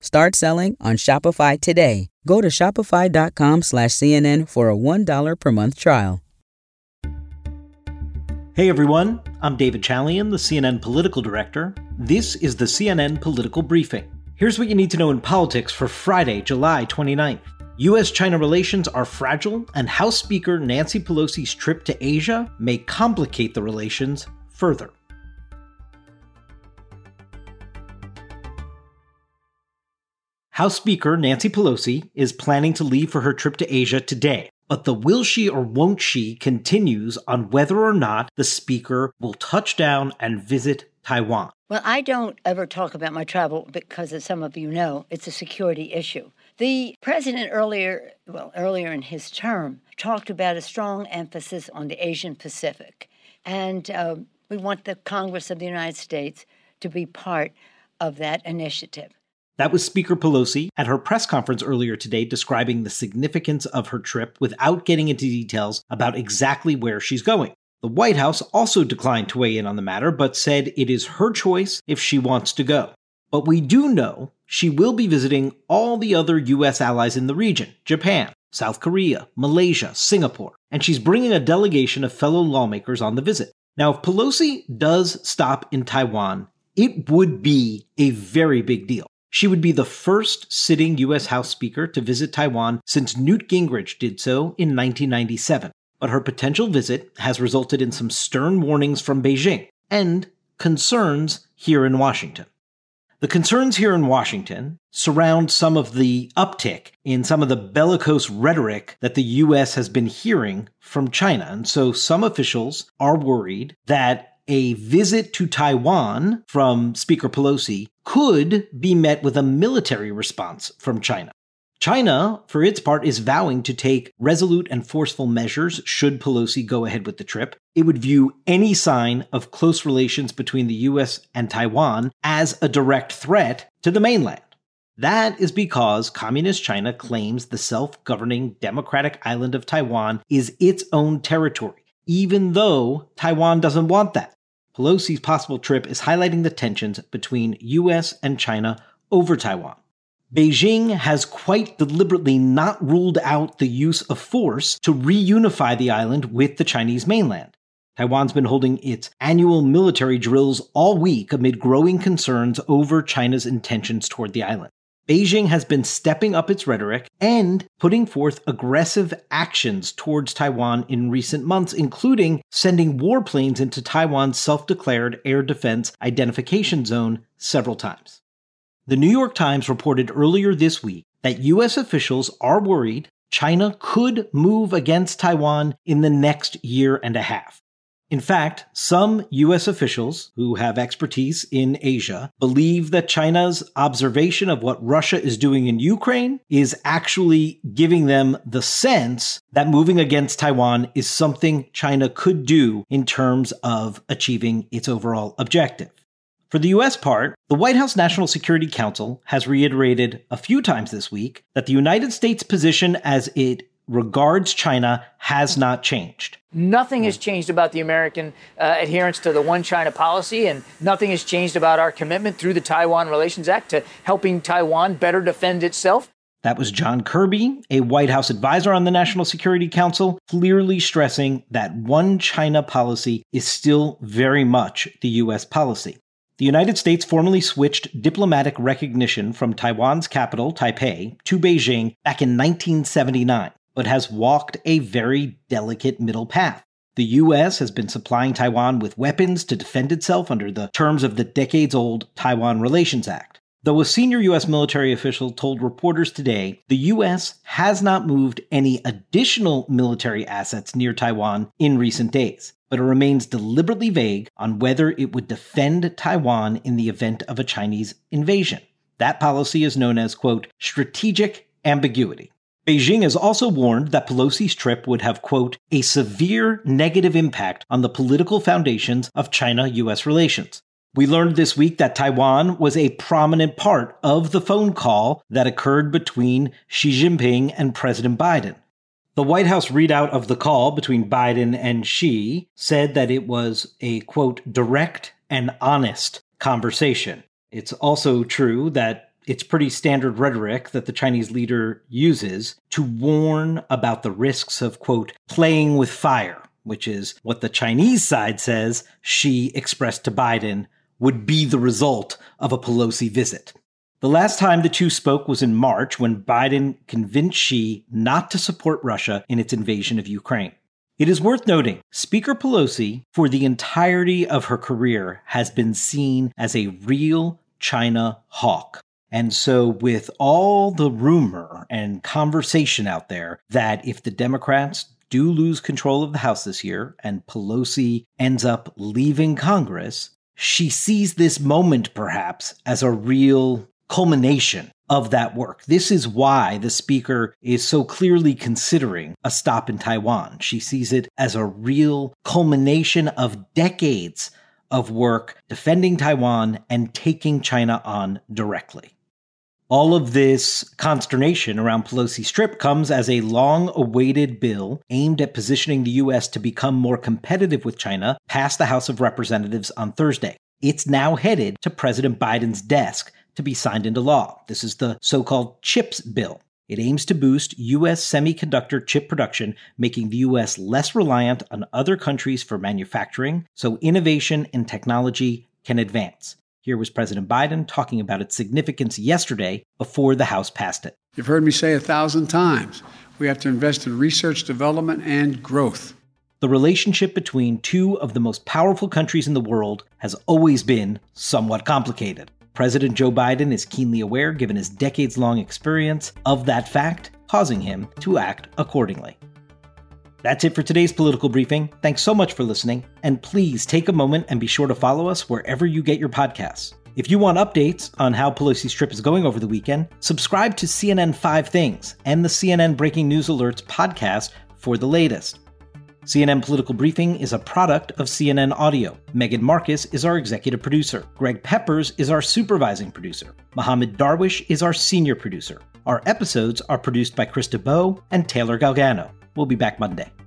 Start selling on Shopify today. Go to shopify.com slash CNN for a $1 per month trial. Hey everyone, I'm David Chalian, the CNN political director. This is the CNN Political Briefing. Here's what you need to know in politics for Friday, July 29th. US China relations are fragile, and House Speaker Nancy Pelosi's trip to Asia may complicate the relations further. House Speaker Nancy Pelosi is planning to leave for her trip to Asia today, but the will she or won't she continues on whether or not the Speaker will touch down and visit Taiwan. Well, I don't ever talk about my travel because, as some of you know, it's a security issue. The president earlier, well, earlier in his term, talked about a strong emphasis on the Asian Pacific. And uh, we want the Congress of the United States to be part of that initiative. That was Speaker Pelosi at her press conference earlier today describing the significance of her trip without getting into details about exactly where she's going. The White House also declined to weigh in on the matter, but said it is her choice if she wants to go. But we do know she will be visiting all the other U.S. allies in the region Japan, South Korea, Malaysia, Singapore, and she's bringing a delegation of fellow lawmakers on the visit. Now, if Pelosi does stop in Taiwan, it would be a very big deal. She would be the first sitting U.S. House Speaker to visit Taiwan since Newt Gingrich did so in 1997. But her potential visit has resulted in some stern warnings from Beijing and concerns here in Washington. The concerns here in Washington surround some of the uptick in some of the bellicose rhetoric that the U.S. has been hearing from China. And so some officials are worried that a visit to Taiwan from Speaker Pelosi could be met with a military response from China. China, for its part, is vowing to take resolute and forceful measures should Pelosi go ahead with the trip. It would view any sign of close relations between the US and Taiwan as a direct threat to the mainland. That is because Communist China claims the self governing democratic island of Taiwan is its own territory, even though Taiwan doesn't want that. Pelosi's possible trip is highlighting the tensions between US and China over Taiwan. Beijing has quite deliberately not ruled out the use of force to reunify the island with the Chinese mainland. Taiwan's been holding its annual military drills all week amid growing concerns over China's intentions toward the island. Beijing has been stepping up its rhetoric and putting forth aggressive actions towards Taiwan in recent months, including sending warplanes into Taiwan's self declared air defense identification zone several times. The New York Times reported earlier this week that U.S. officials are worried China could move against Taiwan in the next year and a half. In fact, some US officials who have expertise in Asia believe that China's observation of what Russia is doing in Ukraine is actually giving them the sense that moving against Taiwan is something China could do in terms of achieving its overall objective. For the US part, the White House National Security Council has reiterated a few times this week that the United States' position as it regards China has not changed. Nothing has changed about the American uh, adherence to the one China policy, and nothing has changed about our commitment through the Taiwan Relations Act to helping Taiwan better defend itself. That was John Kirby, a White House advisor on the National Security Council, clearly stressing that one China policy is still very much the U.S. policy. The United States formally switched diplomatic recognition from Taiwan's capital, Taipei, to Beijing back in 1979 but has walked a very delicate middle path. The U.S. has been supplying Taiwan with weapons to defend itself under the terms of the decades old Taiwan Relations Act. Though a senior U.S. military official told reporters today the U.S. has not moved any additional military assets near Taiwan in recent days, but it remains deliberately vague on whether it would defend Taiwan in the event of a Chinese invasion. That policy is known as, quote, strategic ambiguity. Beijing has also warned that Pelosi's trip would have, quote, a severe negative impact on the political foundations of China US relations. We learned this week that Taiwan was a prominent part of the phone call that occurred between Xi Jinping and President Biden. The White House readout of the call between Biden and Xi said that it was a, quote, direct and honest conversation. It's also true that It's pretty standard rhetoric that the Chinese leader uses to warn about the risks of, quote, playing with fire, which is what the Chinese side says Xi expressed to Biden would be the result of a Pelosi visit. The last time the two spoke was in March when Biden convinced Xi not to support Russia in its invasion of Ukraine. It is worth noting, Speaker Pelosi, for the entirety of her career, has been seen as a real China hawk. And so, with all the rumor and conversation out there that if the Democrats do lose control of the House this year and Pelosi ends up leaving Congress, she sees this moment perhaps as a real culmination of that work. This is why the speaker is so clearly considering a stop in Taiwan. She sees it as a real culmination of decades of work defending Taiwan and taking China on directly. All of this consternation around Pelosi's trip comes as a long awaited bill aimed at positioning the U.S. to become more competitive with China passed the House of Representatives on Thursday. It's now headed to President Biden's desk to be signed into law. This is the so called CHIPS bill. It aims to boost U.S. semiconductor chip production, making the U.S. less reliant on other countries for manufacturing so innovation and technology can advance. Here was President Biden talking about its significance yesterday before the House passed it. You've heard me say a thousand times we have to invest in research, development, and growth. The relationship between two of the most powerful countries in the world has always been somewhat complicated. President Joe Biden is keenly aware, given his decades long experience of that fact, causing him to act accordingly. That's it for today's political briefing. Thanks so much for listening, and please take a moment and be sure to follow us wherever you get your podcasts. If you want updates on how Pelosi's trip is going over the weekend, subscribe to CNN 5 Things and the CNN Breaking News Alerts podcast for the latest. CNN Political Briefing is a product of CNN Audio. Megan Marcus is our executive producer. Greg Peppers is our supervising producer. Mohammed Darwish is our senior producer. Our episodes are produced by Krista Bow and Taylor Galgano. We'll be back Monday.